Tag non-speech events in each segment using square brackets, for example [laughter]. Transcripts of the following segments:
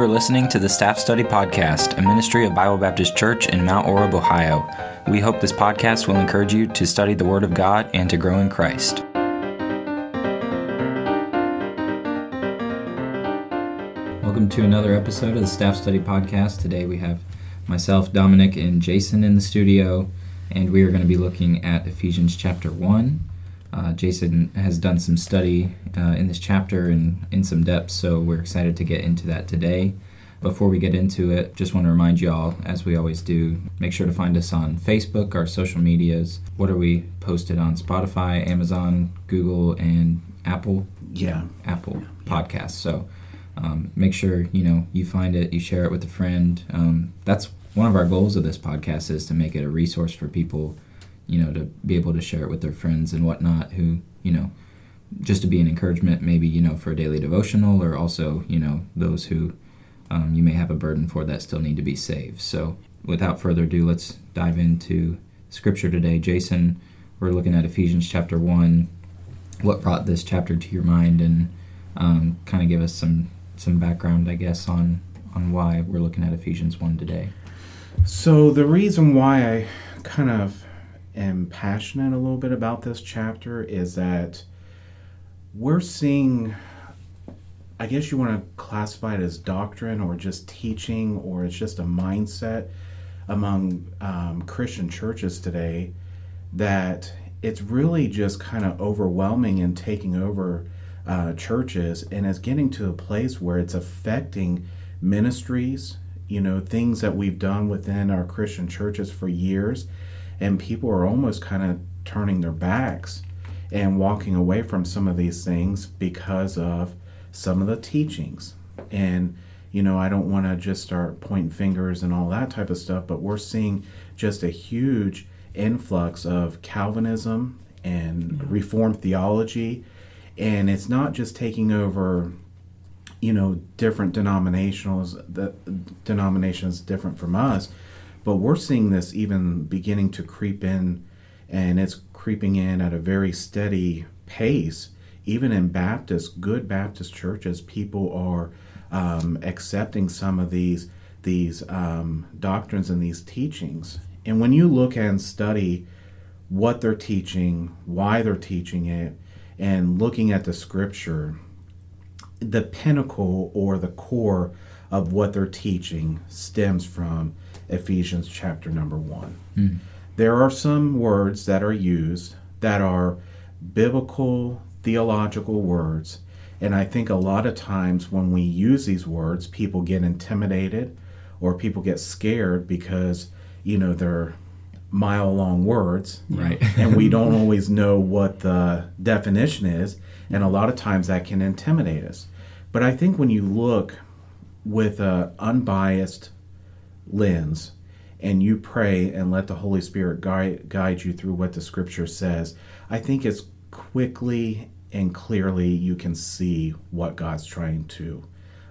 You are listening to the Staff Study Podcast, a ministry of Bible Baptist Church in Mount Orab, Ohio. We hope this podcast will encourage you to study the Word of God and to grow in Christ. Welcome to another episode of the Staff Study Podcast. Today we have myself, Dominic, and Jason in the studio, and we are going to be looking at Ephesians chapter 1. Uh, Jason has done some study uh, in this chapter and in some depth, so we're excited to get into that today. Before we get into it, just want to remind y'all, as we always do, make sure to find us on Facebook, our social medias. What are we posted on Spotify, Amazon, Google, and Apple? Yeah. Apple yeah. Podcasts. So um, make sure you know you find it, you share it with a friend. Um, that's one of our goals of this podcast is to make it a resource for people you know, to be able to share it with their friends and whatnot who, you know, just to be an encouragement, maybe, you know, for a daily devotional or also, you know, those who um, you may have a burden for that still need to be saved. So without further ado, let's dive into scripture today. Jason, we're looking at Ephesians chapter 1. What brought this chapter to your mind and um, kind of give us some, some background, I guess, on, on why we're looking at Ephesians 1 today? So the reason why I kind of am passionate a little bit about this chapter is that we're seeing I guess you want to classify it as doctrine or just teaching or it's just a mindset among um, Christian churches today that it's really just kind of overwhelming and taking over uh, churches and it's getting to a place where it's affecting ministries, you know, things that we've done within our Christian churches for years and people are almost kind of turning their backs and walking away from some of these things because of some of the teachings. And, you know, I don't want to just start pointing fingers and all that type of stuff, but we're seeing just a huge influx of Calvinism and yeah. Reformed theology. And it's not just taking over, you know, different denominations, the denominations different from us, but we're seeing this even beginning to creep in, and it's creeping in at a very steady pace. Even in Baptist, good Baptist churches, people are um, accepting some of these these um, doctrines and these teachings. And when you look and study what they're teaching, why they're teaching it, and looking at the scripture, the pinnacle or the core of what they're teaching stems from Ephesians chapter number one. Mm. There are some words that are used that are biblical, theological words. And I think a lot of times when we use these words, people get intimidated or people get scared because, you know, they're mile long words. Right. and we [laughs] don't always know what the definition is. And a lot of times that can intimidate us. But I think when you look with an unbiased lens and you pray and let the Holy Spirit guide, guide you through what the scripture says, I think it's quickly and clearly you can see what God's trying to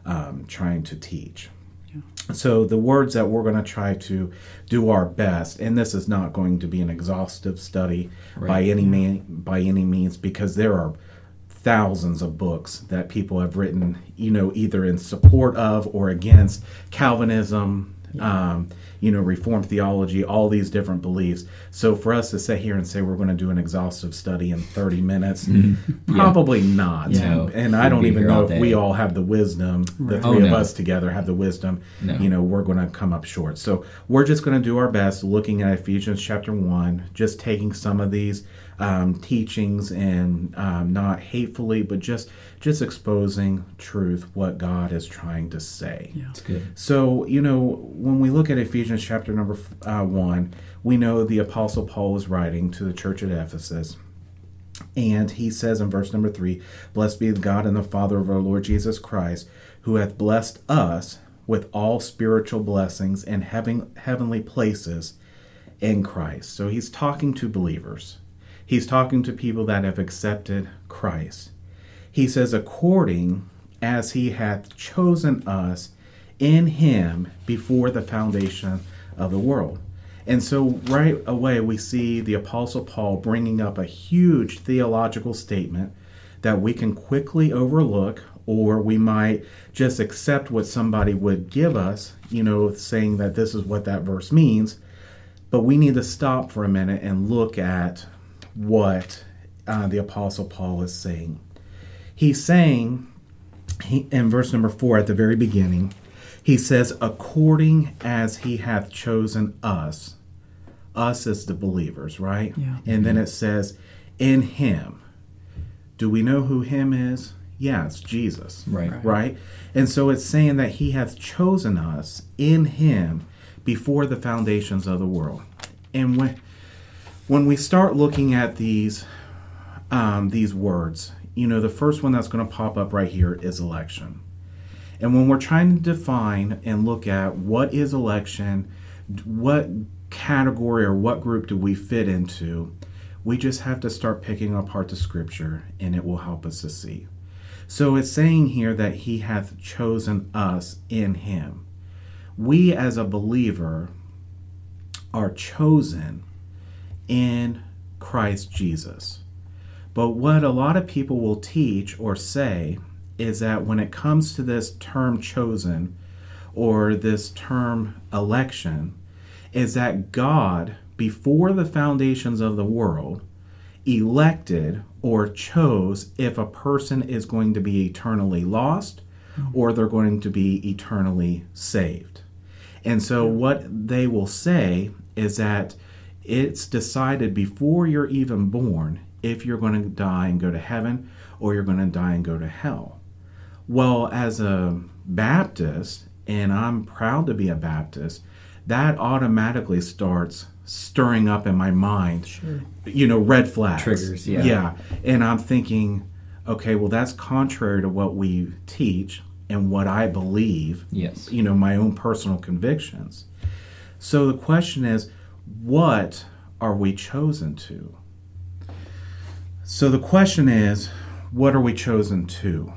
um, trying to teach. Yeah. So the words that we're going to try to do our best, and this is not going to be an exhaustive study right. by any yeah. man, by any means, because there are thousands of books that people have written, you know, either in support of or against Calvinism, yeah. um, you know, Reformed theology, all these different beliefs. So for us to sit here and say we're going to do an exhaustive study in 30 minutes, mm-hmm. probably yeah. not. Yeah. And I don't even know if day. we all have the wisdom, the right. three oh, of no. us together have the wisdom, no. you know, we're going to come up short. So we're just going to do our best looking at Ephesians chapter 1, just taking some of these um, teachings and um, not hatefully, but just just exposing truth, what God is trying to say. Yeah, that's good. So you know, when we look at Ephesians chapter number uh, one, we know the Apostle Paul was writing to the church at Ephesus. And he says in verse number three, Blessed be the God and the Father of our Lord Jesus Christ, who hath blessed us with all spiritual blessings and having heavenly places in Christ. So he's talking to believers. He's talking to people that have accepted Christ. He says, according as he hath chosen us in him before the foundation of the world. And so, right away, we see the Apostle Paul bringing up a huge theological statement that we can quickly overlook or we might just accept what somebody would give us, you know, saying that this is what that verse means. But we need to stop for a minute and look at what uh, the Apostle Paul is saying. He's saying he, in verse number four at the very beginning, he says, according as he hath chosen us, us as the believers, right? Yeah. And then it says, in him. Do we know who him is? Yeah, it's Jesus. Right. Right. Right? And so it's saying that he hath chosen us in him before the foundations of the world. And when when we start looking at these um, these words, you know, the first one that's going to pop up right here is election. And when we're trying to define and look at what is election, what category or what group do we fit into, we just have to start picking apart the scripture and it will help us to see. So it's saying here that he hath chosen us in him. We as a believer are chosen in Christ Jesus. But what a lot of people will teach or say is that when it comes to this term chosen or this term election, is that God, before the foundations of the world, elected or chose if a person is going to be eternally lost or they're going to be eternally saved. And so, what they will say is that it's decided before you're even born if you're going to die and go to heaven or you're going to die and go to hell. Well, as a Baptist, and I'm proud to be a Baptist, that automatically starts stirring up in my mind, Sure. you know, red flags. Triggers, yeah. Yeah. And I'm thinking, okay, well, that's contrary to what we teach and what I believe Yes. you know my own personal convictions so the question is what are we chosen to? So the question is what are we chosen to?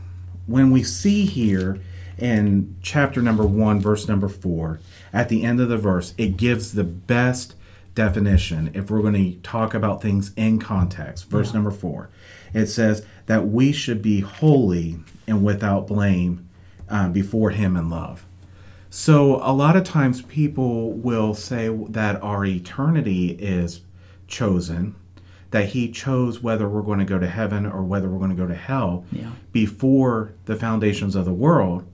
When we see here in chapter number 1 verse number 4 at the end of the verse it gives the best definition. If we're going to talk about things in context verse number 4 it says that we should be holy and without blame uh, before him in love so a lot of times people will say that our eternity is chosen, that he chose whether we're going to go to heaven or whether we're going to go to hell Yeah. before the foundations of the world.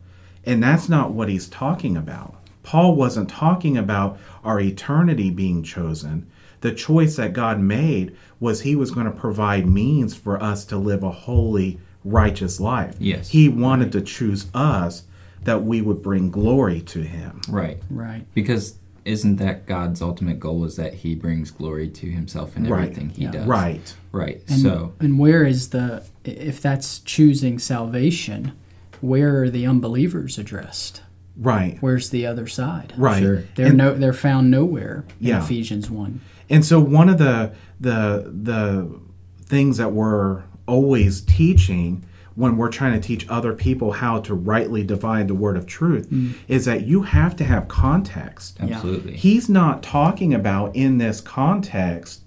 And that's not what he's talking about. Paul wasn't talking about our eternity being chosen. The choice that God made was he was going to provide means for us to live a holy, righteous life. Yes. He wanted to choose us that we would bring glory to him. Right. Right. Because isn't that God's ultimate goal is that he brings glory to himself in Right. everything he Yeah. does. Right. Right. And, so and where is the if that's choosing salvation, where are the unbelievers addressed? Right. Where's the other side? Right. Sure. They're And- no they're found nowhere in Yeah. Ephesians one. And so one of the the the things that we're always teaching when we're trying to teach other people how to rightly divide the word of truth mm. is that you have to have context. absolutely. He's not talking about in this context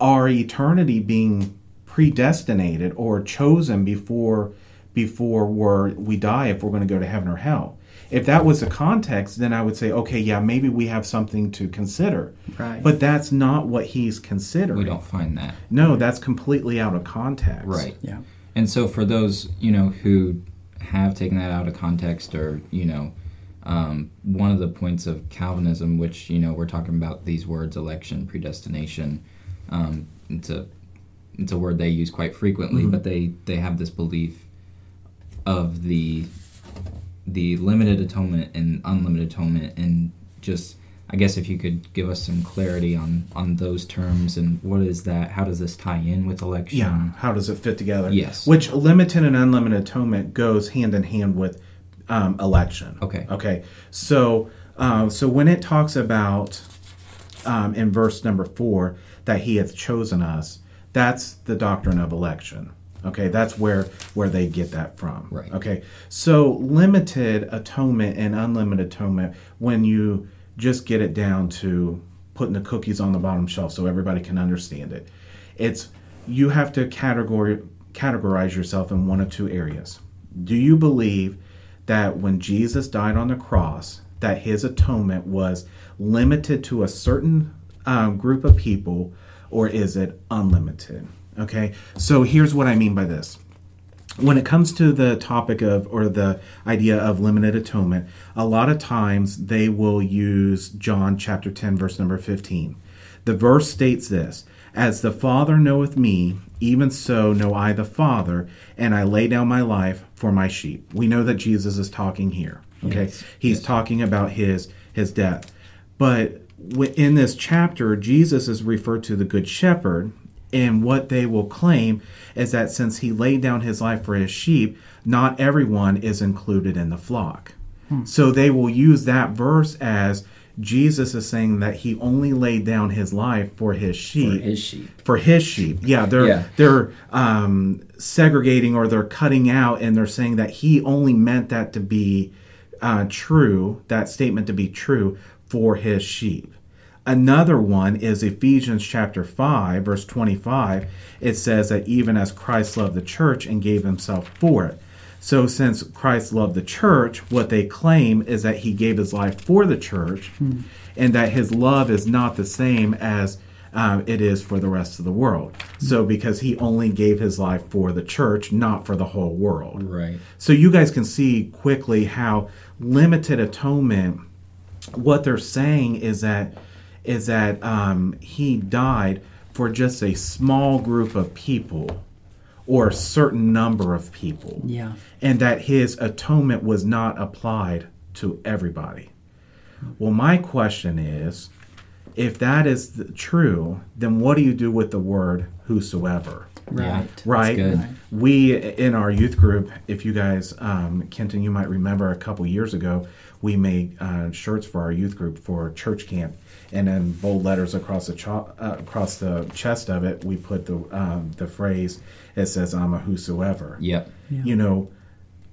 our eternity being predestinated or chosen before before we're, we die if we're going to go to heaven or hell. If that was the context, then I would say, okay, yeah, maybe we have something to consider. Right. But that's not what he's considering. we don't find that. No, that's completely out of context. Right. Yeah. And so for those, you know, who have taken that out of context or, you know, um, one of the points of Calvinism, which, you know, we're talking about these words, election, predestination, um, it's a it's a word they use quite frequently, but they, they have this belief of the the limited atonement and unlimited atonement and just I guess if you could give us some clarity on on those terms and what is that? How does this tie in with election? Yeah. How does it fit together? Yes. Which limited and unlimited atonement goes hand in hand with um, election. Okay. Okay. So, uh, so when it talks about um, in verse number four that He hath chosen us, that's the doctrine of election. Okay, that's where where they get that from. Right. Okay. So limited atonement and unlimited atonement, when you just get it down to putting the cookies on the bottom shelf so everybody can understand it, it's you have to categori- categorize yourself in one of two areas. Do you believe that when Jesus died on the cross, that his atonement was limited to a certain um, group of people, or is it unlimited? Okay, so here's what I mean by this. When it comes to the topic of or the idea of limited atonement, a lot of times they will use John chapter 10, verse number 15. The verse states this As the Father knoweth me, even so know I the Father, and I lay down my life for my sheep. We know that Jesus is talking here. Okay, Yes. he's Yes. talking about his his death, but in this chapter, Jesus is referred to the Good Shepherd, and what they will claim is that since he laid down his life for his sheep, not everyone is included in the flock. So they will use that verse as Jesus is saying that he only laid down his life for his sheep. For his sheep. for his sheep. Yeah, they're Yeah. they're um, segregating or they're cutting out, and they're saying that he only meant that to be uh, true, that statement to be true for his sheep. Another one is Ephesians chapter 5, verse 25. It says that even as Christ loved the church and gave himself for it. So, since Christ loved the church, what they claim is that he gave his life for the church and that his love is not the same as um, it is for the rest of the world. So, because he only gave his life for the church, not for the whole world. Right. So, you guys can see quickly how limited atonement, what they're saying is that is that um, he died for just a small group of people or a certain number of people Yeah. and that his atonement was not applied to everybody. Well, my question is if that is the, true, then what do you do with the word whosoever? Yeah. Right. Right? good. Right. We, in our youth group, if you guys, um, Kenton, you might remember a couple years ago, we made uh, shirts for our youth group for church camp. And in bold letters across the cho- uh, across the chest of it, we put the um, the phrase. It says, "I'm a whosoever." Yep. Yeah. you know,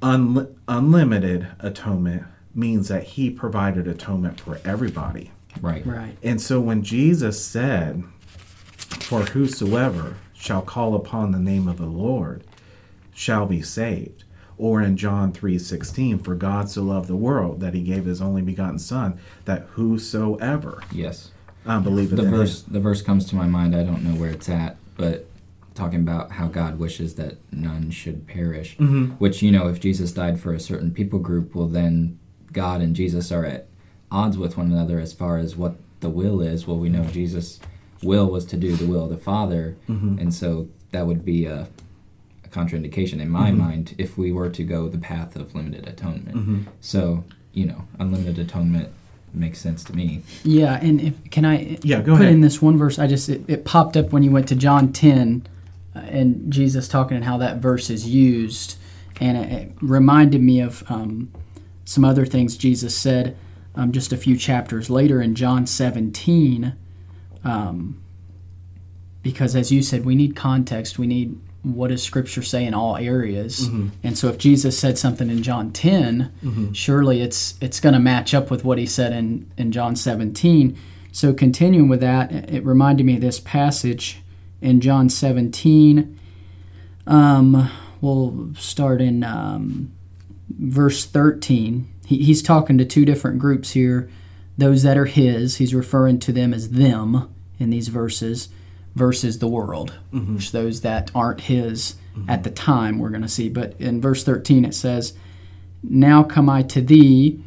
unli- unlimited atonement means that he provided atonement for everybody. Right. Right. And so when Jesus said, For whosoever shall call upon the name of the Lord shall be saved. Or in John 3:16, for God so loved the world that he gave his only begotten son that whosoever Yes. uh, believeth The in verse him. the verse comes to my mind. I don't know where it's at, but talking about how God wishes that none should perish. Mhm. Which you know, if Jesus died for a certain people group, well then God and Jesus are at odds with one another as far as what the will is. Well, we know Jesus' will was to do the will of the Father, Mhm. and so that would be a contraindication in my Mhm. mind if we were to go the path of limited atonement. Mhm. So you know, unlimited atonement makes sense to me. Yeah, and if can I Yeah, go put ahead. in this one verse? I just it, it popped up when you went to John ten, uh, and Jesus talking and how that verse is used, and it, it reminded me of um, some other things Jesus said um, just a few chapters later in John seventeen. Um, because as you said, we need context. We need what does Scripture say in all areas. And so, if Jesus said something in John 10 surely it's it's going to match up with what he said in in John seventeen. So, continuing with that, it reminded me of this passage in John seventeen. Um, we'll start in um, verse thirteen. He, he's talking to two different groups here. Those that are his, he's referring to them as them in these verses, versus the world, mm-hmm. which those that aren't his mm-hmm. at the time we're going to see. But in verse 13 it says, Now come I to thee,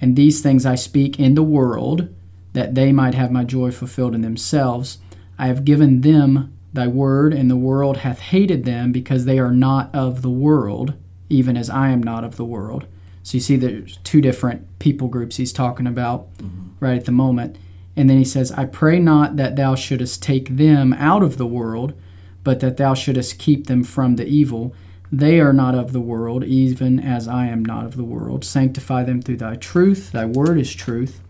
and these things I speak in the world, that they might have my joy fulfilled in themselves. I have given them thy word, and the world hath hated them, because they are not of the world, even as I am not of the world. So you see, there's two different people groups he's talking about mm-hmm. right at the moment. And then he says, I pray not that thou shouldest take them out of the world, but that thou shouldest keep them from the evil. They are not of the world, even as I am not of the world. Sanctify them through thy truth. Thy word is truth.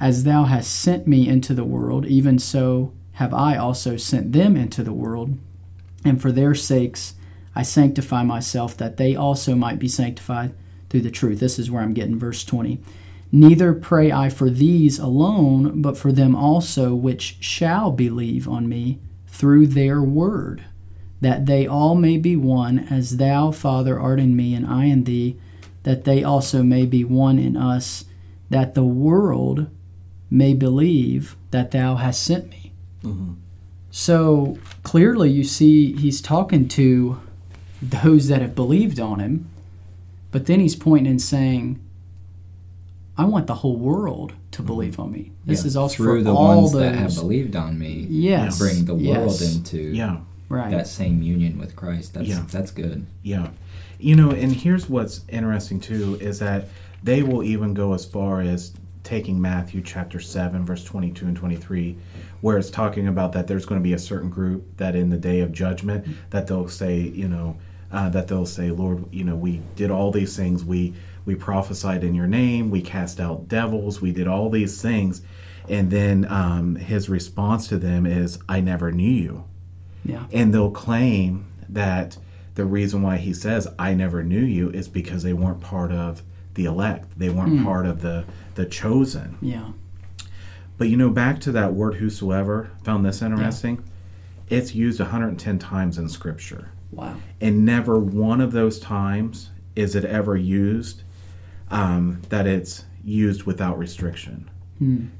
As thou hast sent me into the world, even so have I also sent them into the world. And for their sakes I sanctify myself, that they also might be sanctified through the truth. This is where I'm getting verse 20. Neither pray I for these alone, but for them also which shall believe on me through their word, that they all may be one, as thou, Father, art in me, and I in thee, that they also may be one in us, that the world may believe that thou hast sent me. Mm-hmm. So clearly, you see, he's talking to those that have believed on him, but then he's pointing and saying, I want the whole world to believe on me. This Yeah, is also through for the all ones those. that have believed on me. Yes. bring the world yes. into Yeah. Right. that same union with Christ. That's Yeah. that's good. Yeah. You know, and here's what's interesting too is that they will even go as far as taking Matthew chapter 7, verse 22 and 23, where it's talking about that there's going to be a certain group that in the day of judgment that they'll say, you know, uh, that they'll say, Lord, you know, we did all these things. We we prophesied in your name. We cast out devils. We did all these things. And then um, his response to them is, I never knew you yeah. and they'll claim that the reason why he says i never knew you is because they weren't part of the elect they weren't part of the the chosen Yeah. but you know back to that word whosoever found this interesting it's used 110 times in scripture Wow. and never one of those times is it ever used um, that it's used without restriction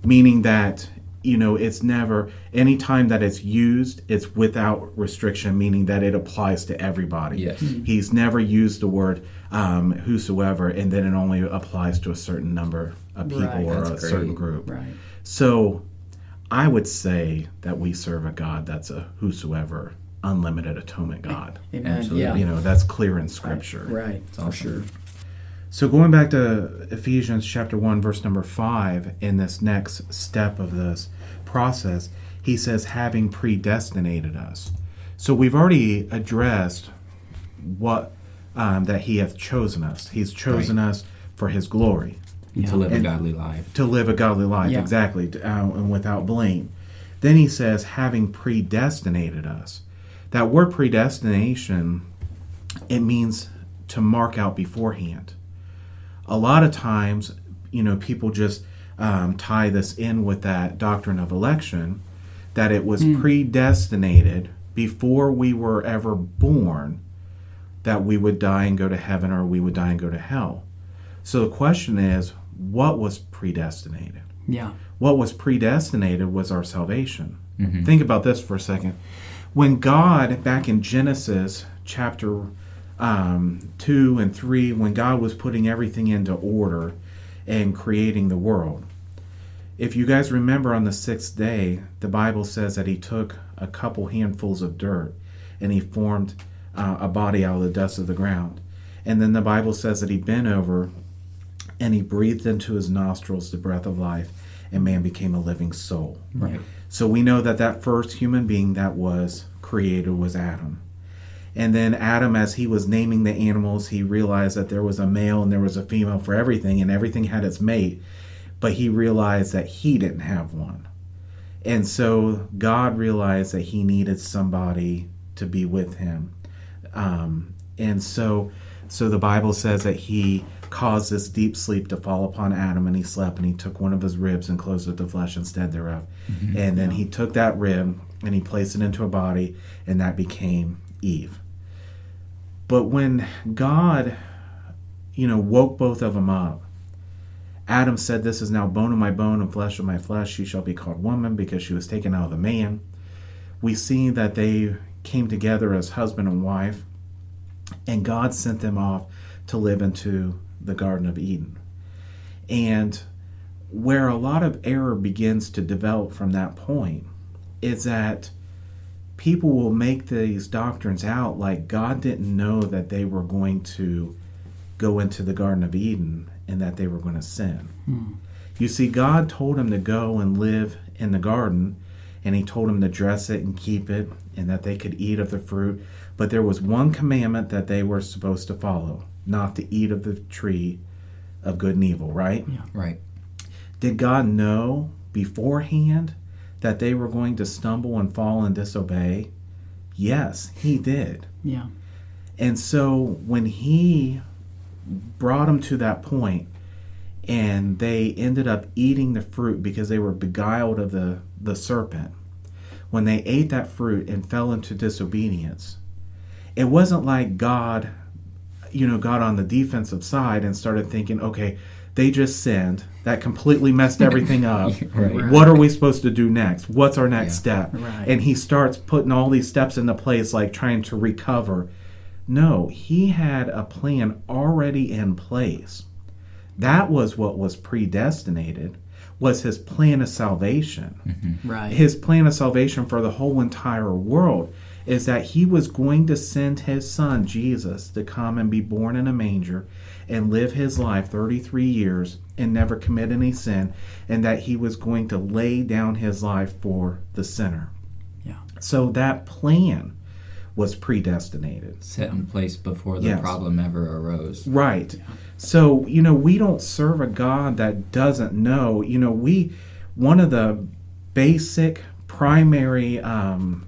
meaning that you know it's never any time that it's used it's without restriction meaning that it applies to everybody Yes. he's never used the word um, whosoever and then it only applies to a certain number of people Right. or a That's certain group Right. so I would say that we serve a God that's a whosoever unlimited atonement God. Amen. Absolutely. Yeah. You know, that's clear in scripture. Right. For awesome. sure. So going back to Ephesians chapter 1 verse number 5 in this next step of this process, he says having predestinated us. So we've already addressed what um, that he hath chosen us. He's chosen us for his glory Yeah. To live a godly life. to live a godly life, Yeah. exactly, uh, and without blame. Then he says, having predestinated us. That word predestination, it means to mark out beforehand. A lot of times, you know, people just um, tie this in with that doctrine of election, that it was predestinated before we were ever born that we would die and go to heaven or we would die and go to hell. So the question is, what was predestinated? Yeah. What was predestinated was our salvation. Think about this for a second. When God, back in Genesis chapter um, 2 and 3, when God was putting everything into order and creating the world, if you guys remember on the sixth day, the Bible says that He took a couple handfuls of dirt and He formed uh, a body out of the dust of the ground. And then the Bible says that He bent over and he breathed into his nostrils the breath of life, and man became a living soul. Right. So we know that that first human being that was created was Adam. And then Adam, as he was naming the animals, he realized that there was a male and there was a female for everything, and everything had its mate. But he realized that he didn't have one. And so God realized that he needed somebody to be with him. Um, and so, so the Bible says that he caused this deep sleep to fall upon Adam, and he slept, and he took one of his ribs and closed with the flesh instead thereof. And then he took that rib and he placed it into a body, and that became Eve. But when God, you know, woke both of them up, Adam said, This is now bone of my bone and flesh of my flesh. She shall be called woman because she was taken out of the man. We see that they came together as husband and wife, and God sent them off to live into the Garden of Eden. And where a lot of error begins to develop from that point is that people will make these doctrines out like God didn't know that they were going to go into the Garden of Eden and that they were going to sin. Hmm. You see, God told him to go and live in the garden, and he told him to dress it and keep it, and that they could eat of the fruit. But there was one commandment that they were supposed to follow not to eat of the tree of good and evil, right? Right. Did God know beforehand that they were going to stumble and fall and disobey? Yes, He did. Yeah. And so when He brought them to that point and they ended up eating the fruit because they were beguiled of the, the serpent, when they ate that fruit and fell into disobedience, it wasn't like God, you know, got on the defensive side and started thinking, okay, they just sinned. That completely messed everything [laughs] up. Right. What are we supposed to do next? What's our next Yeah. step? Right. And he starts putting all these steps into place, like trying to recover. No, he had a plan already in place. That was what was predestinated, was his plan of salvation mm-hmm. Right. his plan of salvation for the whole entire world is that he was going to send his son Jesus to come and be born in a manger and live his life 33 years and never commit any sin and that he was going to lay down his life for the sinner. Yeah. So that plan was predestinated. Set in place before the Yes. problem ever arose. Right. So, you know, we don't serve a God that doesn't know. You know, we, one of the basic primary um,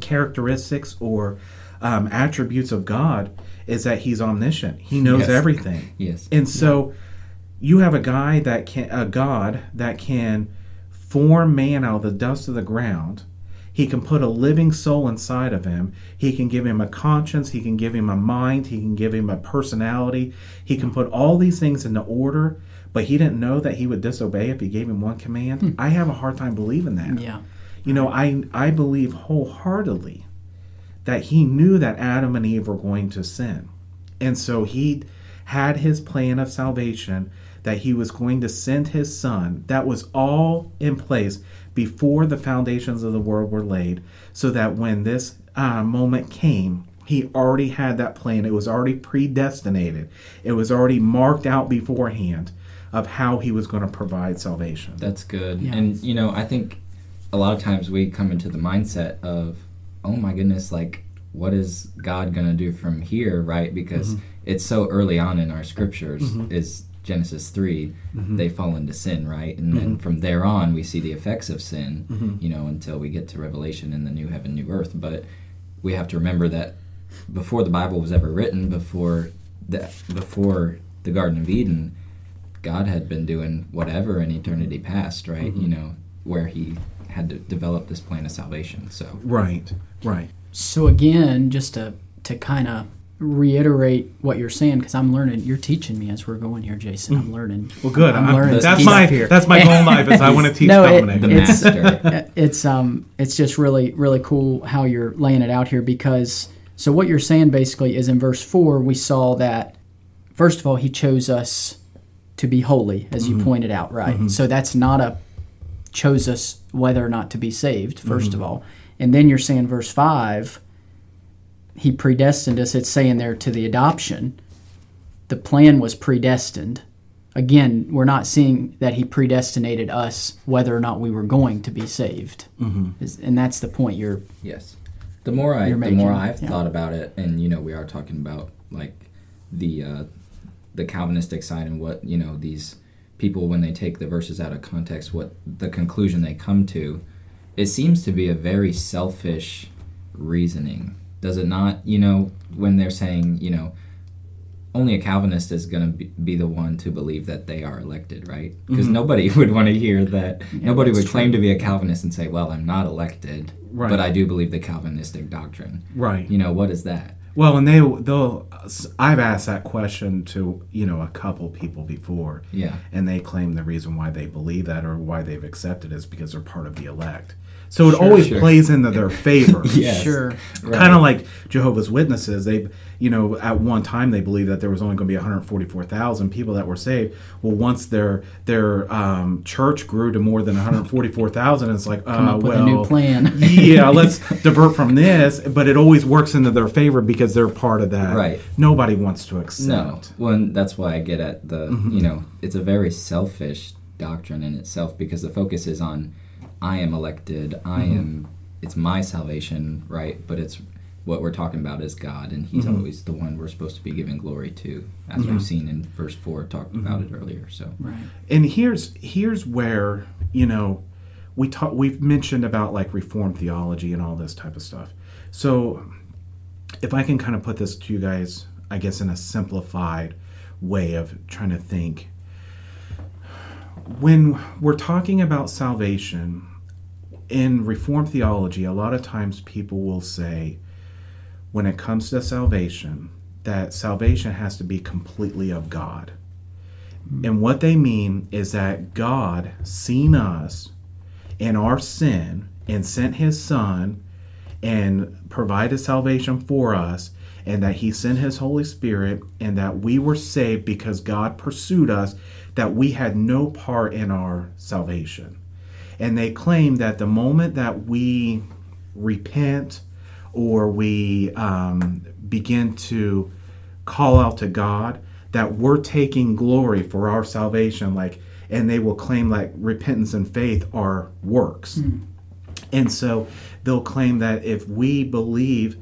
characteristics or um, attributes of God is that he's omniscient. He knows Yes. everything. Yes. And so you have a guy that can, a God that can form man out of the dust of the ground. He can put a living soul inside of him. He can give him a conscience. He can give him a mind. He can give him a personality. He can put all these things into order, but he didn't know that he would disobey if he gave him one command. Hmm. I have a hard time believing that. Yeah. You know, I I believe wholeheartedly that he knew that Adam and Eve were going to sin. And so he had his plan of salvation that he was going to send his son. That was all in place before the foundations of the world were laid, so that when this uh, moment came, he already had that plan. It was already predestinated, it was already marked out beforehand of how he was going to provide salvation. That's good. Yeah. And you know, I think a lot of times we come into the mindset of, oh my goodness, like what is God gonna do from here, right? Because mm-hmm. it's so early on in our scriptures mm-hmm. is Genesis 3 mm-hmm. they fall into sin, right? And then from there on we see the effects of sin, you know, until we get to Revelation in the new heaven, new earth. But we have to remember that before the Bible was ever written, before the before the Garden of Eden, God had been doing whatever in eternity past, right? You know, where He had to develop this plan of salvation. So Right, right. So again, just to to kind of reiterate what you're saying, because I'm learning. You're teaching me as we're going here, Jason. I'm mm. learning. Well, good. I'm I'm- learning that's my here. that's my goal in life is I [laughs] want to teach No, it- Dominic. the It's- master. [laughs] it's um it's just really really cool how you're laying it out here because so what you're saying basically is in verse 4 we saw that first of all he chose us to be holy as you mm-hmm. pointed out right mm-hmm. so that's not a chose us whether or not to be saved 1st mm-hmm. of all and then you're saying verse 5 he predestined us it's saying there to the adoption the plan was predestined again, we're not seeing that he predestinated us whether or not we were going to be saved. Mm-hmm. and that's the point you're. Yes. The more I, the more I've yeah. thought about it, and you know, we are talking about like the uh, the Calvinistic side and what you know these people when they take the verses out of context, what the conclusion they come to. It seems to be a very selfish reasoning, does it not? You know, when they're saying, you know, only a Calvinist is going to be, the one to believe that they are elected, right? Mm-hmm. Because nobody [laughs] would want to hear that. nobody that's would claim to be a Calvinist and say, "Well, I'm not elected, Right. but I do believe the Calvinistic doctrine." right. You know, what is that? Well, and they they'll. I've asked that question to you know a couple people before, Yeah, and they claim the reason why they believe that or why they've accepted is because they're part of the elect. So it Sure, always sure. plays into their favor. [laughs] Yes. Sure. Kind of like Jehovah's Witnesses. They, you know, at one time they believed that there was only going to be 144,000 people that were saved. Well, once their their um, church grew to more than 144,000, it's like, Come uh, up with well, a new plan. [laughs] yeah, [laughs] let's divert from this. But it always works into their favor because they're part of that. Right. Nobody wants to accept. no. Well, and that's why I get at the. You know, it's a very selfish doctrine in itself because the focus is on, I am elected. I mm-hmm. am. It's my salvation, right? But it's what we're talking about is God, and He's mm-hmm. always the one we're supposed to be giving glory to, as we've seen in verse four, talked mm-hmm. about it earlier. So. right. and here's here's where you know we talk we've mentioned about like reformed theology and all this type of stuff so if i can kind of put this to you guys i guess in a simplified way of trying to think when we're talking about salvation in reformed theology a lot of times people will say when it comes to salvation that salvation has to be completely of God. Hmm. And what they mean is that God seen us in our sin and sent his son and provided salvation for us and that he sent his holy spirit and that we were saved because God pursued us that we had no part in our salvation. And they claim that the moment that we repent or we um, begin to call out to God, that we're taking glory for our salvation, like, and they will claim like repentance and faith are works. And so they'll claim that if we believe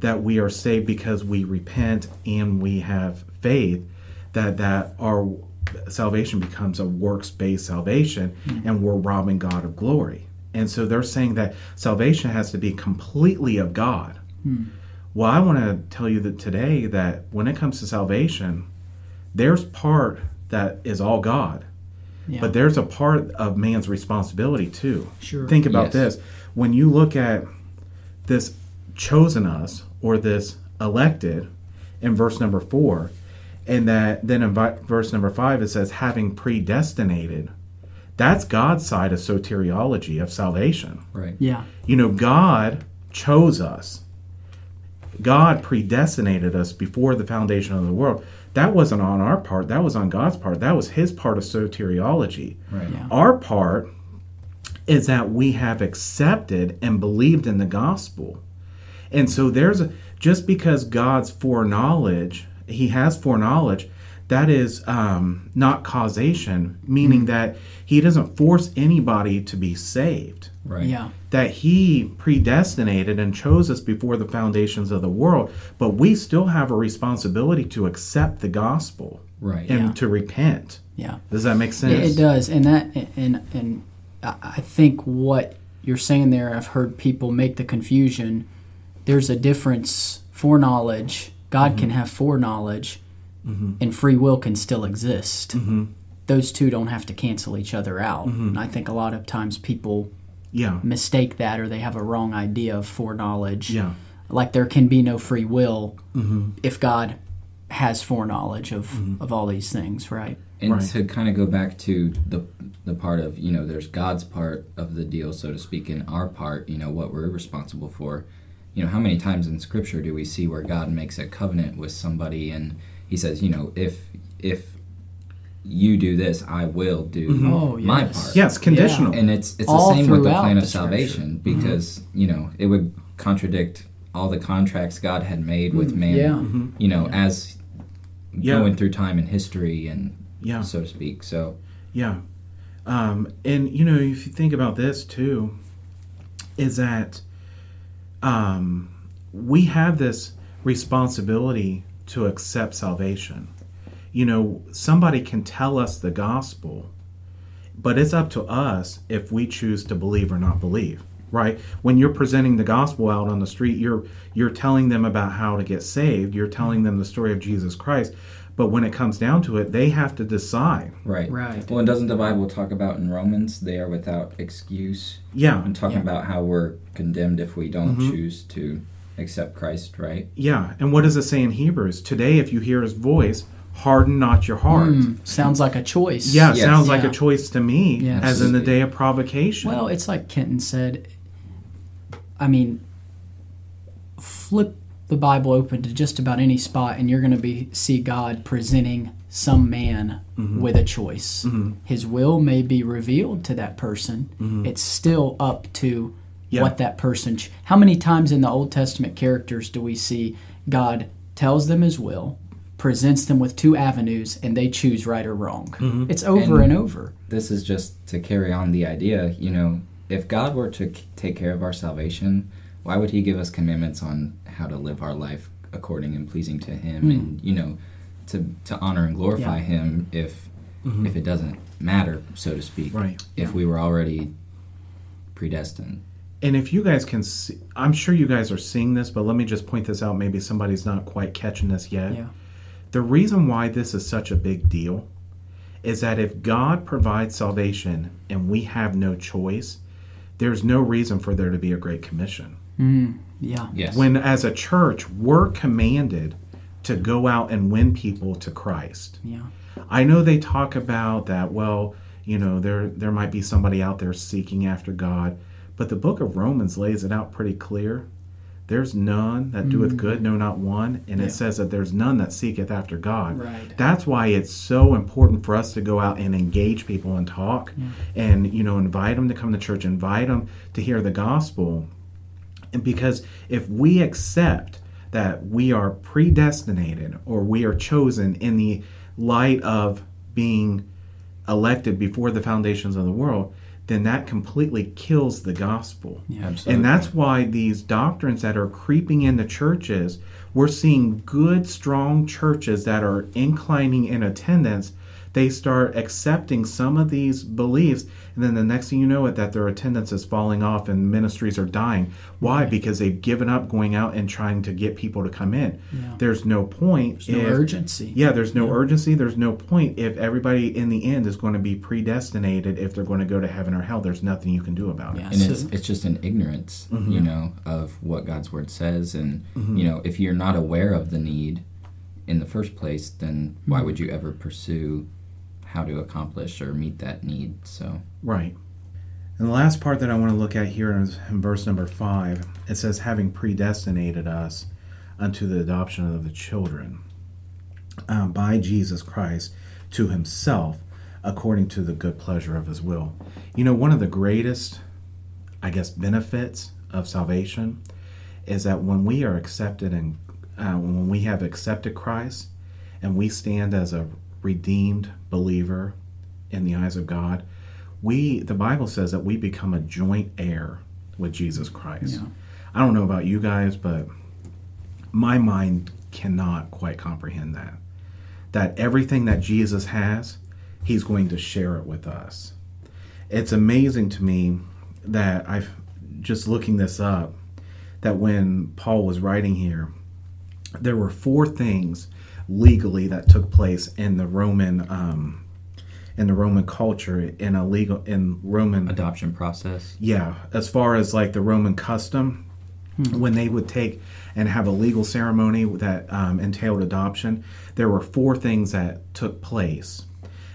that we are saved because we repent and we have faith, that that our salvation becomes a works-based salvation mm-hmm. and we're robbing God of glory. And so they're saying that salvation has to be completely of God. Hmm. Well, I want to tell you that today that when it comes to salvation, there's part that is all God. Yeah. But there's a part of man's responsibility too. Sure. Think about Yes. this. When you look at this chosen us or this elected in verse number four, and that then in verse number five it says having predestinated, that's God's side of soteriology of salvation. Right. yeah. You know, God chose us. God predestinated us before the foundation of the world. That wasn't on our part. That was on God's part. That was his part of soteriology. Right. Yeah. Our part is that we have accepted and believed in the gospel. And so there's a, just because God's foreknowledge, he has foreknowledge, that is um, not causation, meaning that he doesn't force anybody to be saved Right. Yeah. that he predestinated and chose us before the foundations of the world, but we still have a responsibility to accept the gospel Right. and Yeah. to repent. Yeah. Does that make It, sense? it does, and that and and I I think what you're saying there, I've heard people make the confusion. There's a difference. Foreknowledge, God can mm-hmm. have foreknowledge, mm-hmm. and free will can still exist. Mm-hmm. Those two don't have to cancel each other out. And I think a lot of times people Yeah. mistake that, or they have a wrong idea of foreknowledge. Yeah. Like there can be no free will if God has foreknowledge of of all these things, right? And Right. to kind of go back to the the part of you know, there's God's part of the deal, so to speak, and our part. You know what we're responsible for. You know how many times in Scripture do we see where God makes a covenant with somebody and He says, you know, if if you do this, I will do mm-hmm. Oh, my yes. part. Yes, conditional. And it's it's All the same with the plan of the salvation mm-hmm. because you know it would contradict all the contracts God had made with mm, man. yeah. Mm-hmm. You know as Yeah. going through time and history and Yeah. so to speak. So Yeah. Um, and, you know, if you think about this too, is that um, we have this responsibility to accept salvation. You know, somebody can tell us the gospel, but it's up to us if we choose to believe or not believe right? When you're presenting the gospel out on the street you're you're telling them about how to get saved. You're telling them the story of jesus christ but when it comes down to it they have to decide Right. Right. Well, and doesn't the Bible talk about in Romans they are without excuse yeah and talking Yeah. about how we're condemned if we don't Mhm. choose to accept Christ, right? yeah and what does it say in hebrews today if you hear his voice harden not your heart Mm, sounds like a choice. yeah Yes. sounds like a choice to me Yes. as in the day of provocation Well, it's like Kenton said. I mean, flip the Bible open to just about any spot, and you're going to be see God presenting some man Mm-hmm. with a choice. His will may be revealed to that person. It's still up to Mm-hmm. Yeah. what that person. Ch- How many times in the Old Testament characters do we see God tells them His will, presents them with two avenues, and they choose right or wrong? Mm-hmm. It's over And- and over. This is just to carry on the idea, you know, if God were to k- take care of our salvation, why would He give us commandments on how to live our life according and pleasing to Him, hmm. and you know, to to honor and glorify Yeah. Him if mm-hmm. if it doesn't matter, so to speak, Right. If we were already predestined. And if you guys can see, I'm sure you guys are seeing this, but let me just point this out. Maybe somebody's not quite catching this yet. Yeah. The reason why this is such a big deal is that if God provides salvation and we have no choice, there's no reason for there to be a Great Commission. Mm, yeah. Yes. When, as a church, we're commanded to go out and win people to Christ. Yeah. I know they talk about that. Well, you know, there there might be somebody out there seeking after God, but the Book of Romans lays it out pretty clear. There's none that doeth good, no, not one, and Yeah. it says that there's none that seeketh after God. Right. That's why it's so important for us to go out and engage people and talk, and you know, invite them to come to church, invite them to hear the gospel, and because if we accept that we are predestinated or we are chosen in the light of being elected before the foundations of the world, then that completely kills the gospel. Absolutely. And that's why these doctrines that are creeping into churches, we're seeing good, strong churches that are inclining in attendance. They start accepting some of these beliefs, and then the next thing you know it, that their attendance is falling off and ministries are dying. Why? Because they've given up going out and trying to get people to come in. Yeah. There's no point. No if- urgency. yeah, there's no urgency. There's no point if everybody in the end is going to be predestinated if they're going to go to heaven or hell. There's nothing you can do about Yeah. it. and So- it's it's just an ignorance, mm-hmm. you know, of what God's word says, and mm-hmm. you know, if you're not aware of the need in the first place, then why mm-hmm. would you ever pursue how to accomplish or meet that need? So Right. And the last part that I want to look at here is in verse number five. It says, having predestinated us unto the adoption of the children uh, by Jesus Christ to himself according to the good pleasure of his will. You know, one of the greatest, I guess, benefits of salvation is that when we are accepted and uh, when we have accepted Christ and we stand as a redeemed believer in the eyes of God, we the Bible says that we become a joint heir with Jesus Christ. Yeah. I don't know about you guys, but my mind cannot quite comprehend that. That everything that Jesus has, he's going to share it with us. It's amazing to me that I've just looking this up that when Paul was writing here, there were four things legally that took place in the Roman um, in the Roman culture in a legal in Roman adoption process. yeah, as far as like the Roman custom, when they would take and have a legal ceremony that um, entailed adoption, there were four things that took place.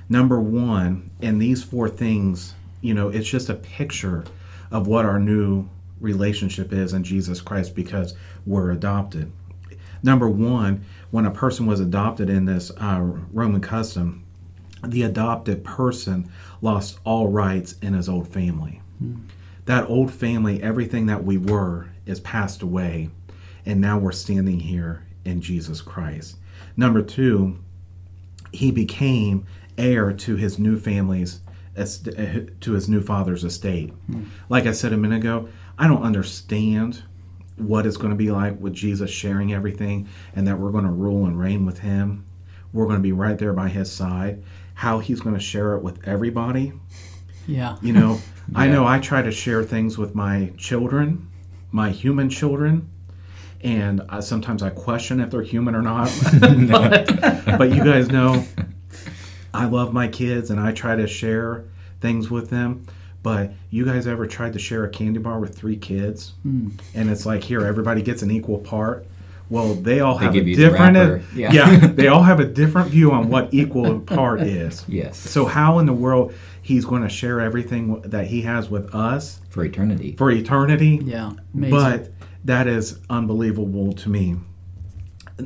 Number one, and these four things, you know, it's just a picture of what our new relationship is in Jesus Christ because we're adopted. Number one, when a person was adopted in this uh, Roman custom, the adopted person lost all rights in his old family. That old family, everything that we were, is passed away, and now we're standing here in Jesus Christ. Number two, he became heir to his new family's to his new father's estate. Like I said a minute ago, I don't understand what it's going to be like with Jesus sharing everything and that we're going to rule and reign with him. We're going to be right there by his side. How he's going to share it with everybody. Yeah. You know, [laughs] I know I try to share things with my children, my human children, and I, sometimes I question if they're human or not. [laughs] [laughs] but, but you guys know, I love my kids and I try to share things with them. But you guys ever tried to share a candy bar with three kids? Hmm. And it's like, here, everybody gets an equal part. Well, they all They have give a you different, wrapper. Yeah. yeah, [laughs] they all have a different view on what equal [laughs] part is. Yes. So how in the world he's going to share everything that he has with us for eternity. for eternity? Yeah. Amazing. But that is unbelievable to me.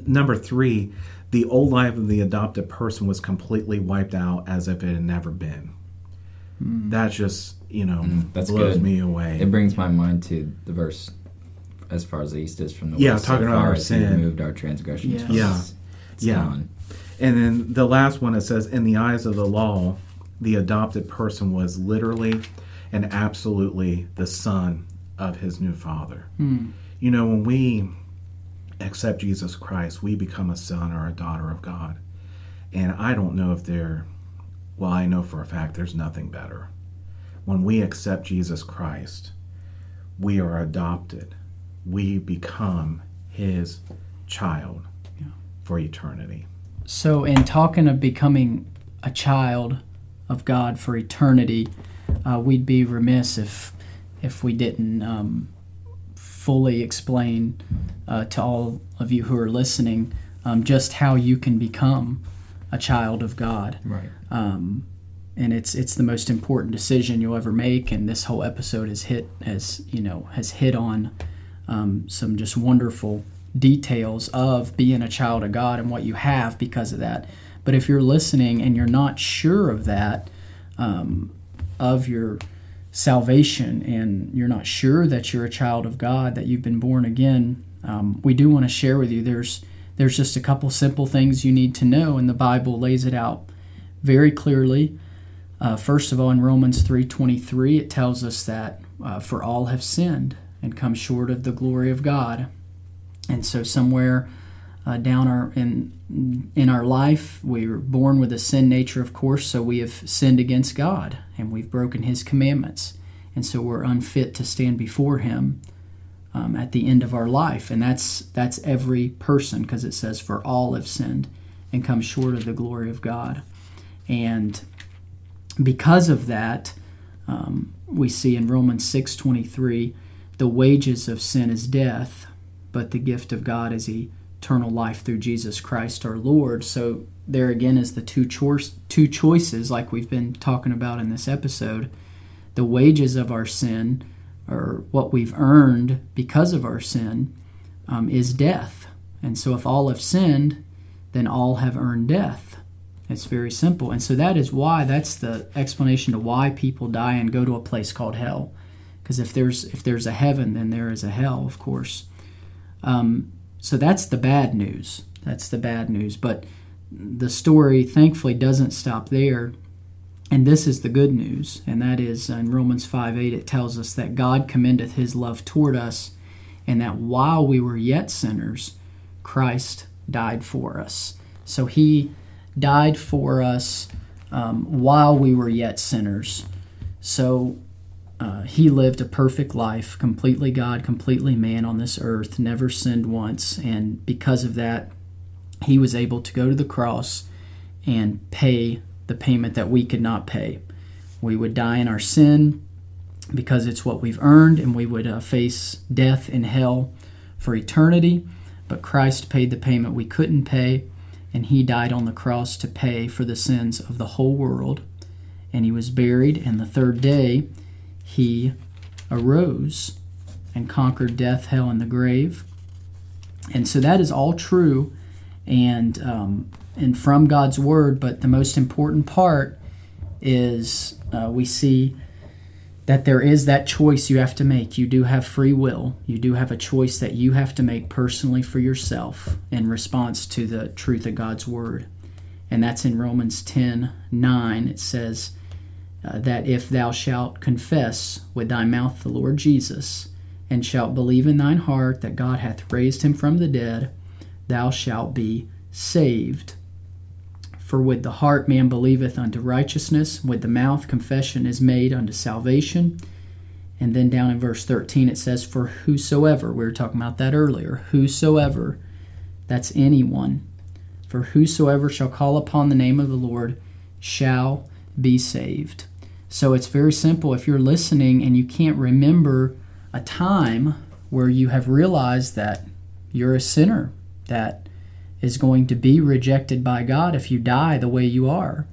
Number three, the old life of the adopted person was completely wiped out as if it had never been. Hmm. That just you know Mm, that's blows good. me away. It brings my mind to the verse as far as the east is from the Yeah, west. talking so about far our as he sin. removed our transgressions. Yeah. Yeah. it's Yeah. gone. And then the last one it says, in the eyes of the law, the adopted person was literally and absolutely the son of his new father. Hmm. You know, when we accept Jesus Christ, we become a son or a daughter of God. And I don't know if there, well, I know for a fact there's nothing better. When we accept Jesus Christ, we are adopted. We become his child Yeah. for eternity. So, in talking of becoming a child of God for eternity, uh, we'd be remiss if if we didn't um, fully explain uh, to all of you who are listening um, just how you can become a child of God. Right. Um, and it's it's the most important decision you'll ever make. And this whole episode has hit has you know has hit on um, some just wonderful details of being a child of God and what you have because of that. But if you're listening and you're not sure of that, um, of your salvation, and you're not sure that you're a child of God, that you've been born again, um, we do want to share with you. There's there's just a couple simple things you need to know, and the Bible lays it out very clearly. Uh, first of all, in Romans 3:23, it tells us that uh, for all have sinned and come short of the glory of God. And so somewhere uh, down our in in our life, we were born with a sin nature, of course, so we have sinned against God and we've broken His commandments, and so we're unfit to stand before Him um, at the end of our life, and that's that's every person because it says, "For all have sinned and come short of the glory of God," and because of that, um, we see in Romans six twenty three, the wages of sin is death, but the gift of God is eternal life through Jesus Christ our Lord. So there again is the two two choices like we've been talking about in this episode. The wages of our sin, or what we've earned because of our sin, um, is death. And so if all have sinned, then all have earned death. It's very simple. And so that is why that's the explanation to why people die and go to a place called hell. Because if there's if there's a heaven, then there is a hell, of course. Um, so that's the bad news. That's the bad news. But the story, thankfully, doesn't stop there. And this is the good news, and that is in Romans 5 8, it tells us that God commendeth his love toward us, and that while we were yet sinners, Christ died for us. So he died for us um, while we were yet sinners. So uh, he lived a perfect life, completely God, completely man on this earth, never sinned once. And because of that, he was able to go to the cross and pay the payment that we could not pay. We would die in our sin because it's what we've earned, and we would uh, face death in hell for eternity. But Christ paid the payment we couldn't pay, and he died on the cross to pay for the sins of the whole world. And he was buried, and the third day, he arose and conquered death, hell, and the grave. And so that is all true and um, and from God's word. But the most important part is uh, we see that there is that choice you have to make. You do have free will. You do have a choice that you have to make personally for yourself in response to the truth of God's word. And that's in Romans 10 9. It says, uh, that if thou shalt confess with thy mouth the Lord Jesus, and shalt believe in thine heart that God hath raised him from the dead, thou shalt be saved. For with the heart man believeth unto righteousness, with the mouth confession is made unto salvation. And then down in verse 13 it says, For whosoever, we were talking about that earlier, whosoever, that's anyone, for whosoever shall call upon the name of the Lord shall be saved. So it's very simple. If you're listening and you can't remember a time where you have realized that you're a sinner that is going to be rejected by God if you die the way you are,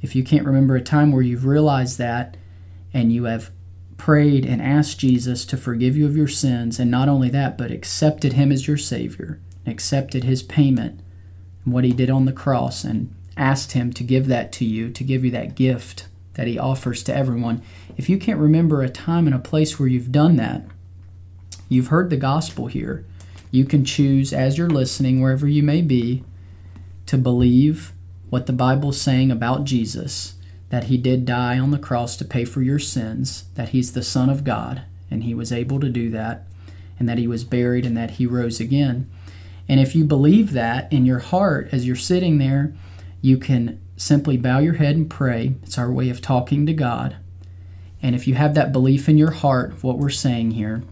if you can't remember a time where you've realized that and you have prayed and asked Jesus to forgive you of your sins, and not only that, but accepted Him as your Savior, accepted His payment and what He did on the cross, and asked Him to give that to you, to give you that gift that He offers to everyone. If you can't remember a time and a place where you've done that, you've heard the gospel here. You can choose, as you're listening, wherever you may be, to believe what the Bible's saying about Jesus that He did die on the cross to pay for your sins, that He's the Son of God, and He was able to do that, and that He was buried and that He rose again. And if you believe that in your heart as you're sitting there, you can simply bow your head and pray. It's our way of talking to God. And if you have that belief in your heart of what we're saying here,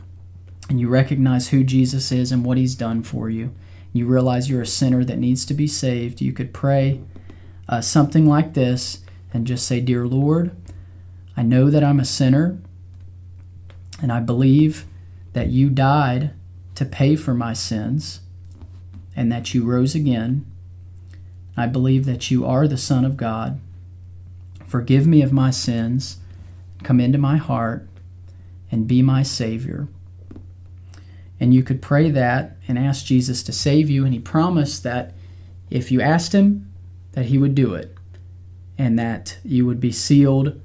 and you recognize who Jesus is and what he's done for you, you realize you're a sinner that needs to be saved, you could pray uh, something like this and just say, Dear Lord, I know that I'm a sinner, and I believe that you died to pay for my sins and that you rose again. I believe that you are the Son of God. Forgive me of my sins, come into my heart, and be my Savior. And you could pray that and ask Jesus to save you, and He promised that if you asked Him, that He would do it, and that you would be sealed,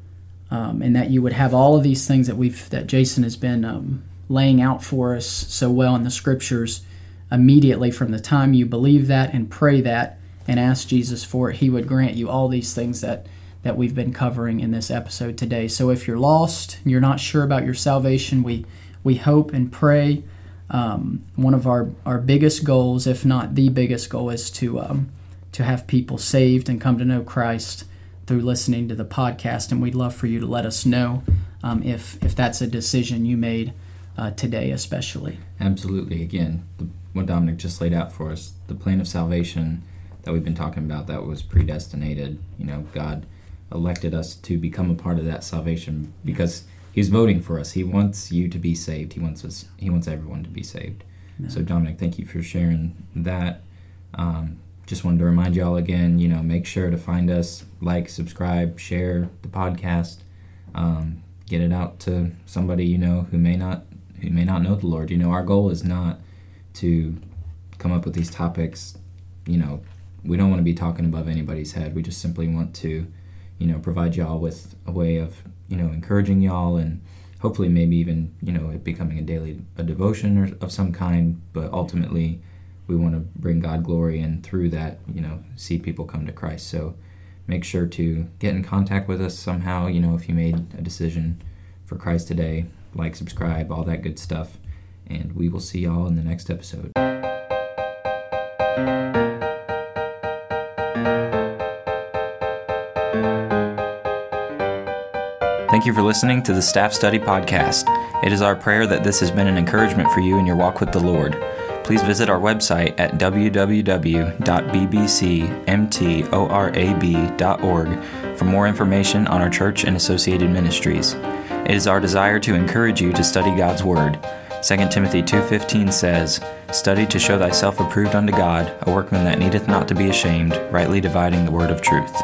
um, and that you would have all of these things that we've that Jason has been um, laying out for us so well in the Scriptures. Immediately from the time you believe that and pray that and ask Jesus for it, He would grant you all these things that that we've been covering in this episode today. So if you're lost, you're not sure about your salvation, we we hope and pray. Um, one of our, our biggest goals, if not the biggest goal, is to um, to have people saved and come to know Christ through listening to the podcast. And we'd love for you to let us know um, if if that's a decision you made uh, today, especially. Absolutely. Again, the, what Dominic just laid out for us, the plan of salvation that we've been talking about, that was predestinated. You know, God elected us to become a part of that salvation because He's voting for us. He wants you to be saved. He wants us. He wants everyone to be saved. Yeah. So Dominic, thank you for sharing that. Um, just wanted to remind you all again. You know, make sure to find us, like, subscribe, share the podcast, um, get it out to somebody you know who may not who may not know the Lord. You know, our goal is not to come up with these topics. You know, we don't want to be talking above anybody's head. We just simply want to, you know, provide y'all with a way of you know, encouraging y'all and hopefully maybe even, you know, it becoming a daily a devotion or of some kind, but ultimately we want to bring God glory and through that, you know, see people come to Christ. So make sure to get in contact with us somehow, you know, if you made a decision for Christ today, like, subscribe, all that good stuff. And we will see y'all in the next episode. Thank you for listening to the Staff Study Podcast. It is our prayer that this has been an encouragement for you in your walk with the Lord. Please visit our website at www.bbcmtorab.org for more information on our church and associated ministries. It is our desire to encourage you to study God's Word. 2 Timothy 2:15 says, "Study to show thyself approved unto God, a workman that needeth not to be ashamed, rightly dividing the word of truth."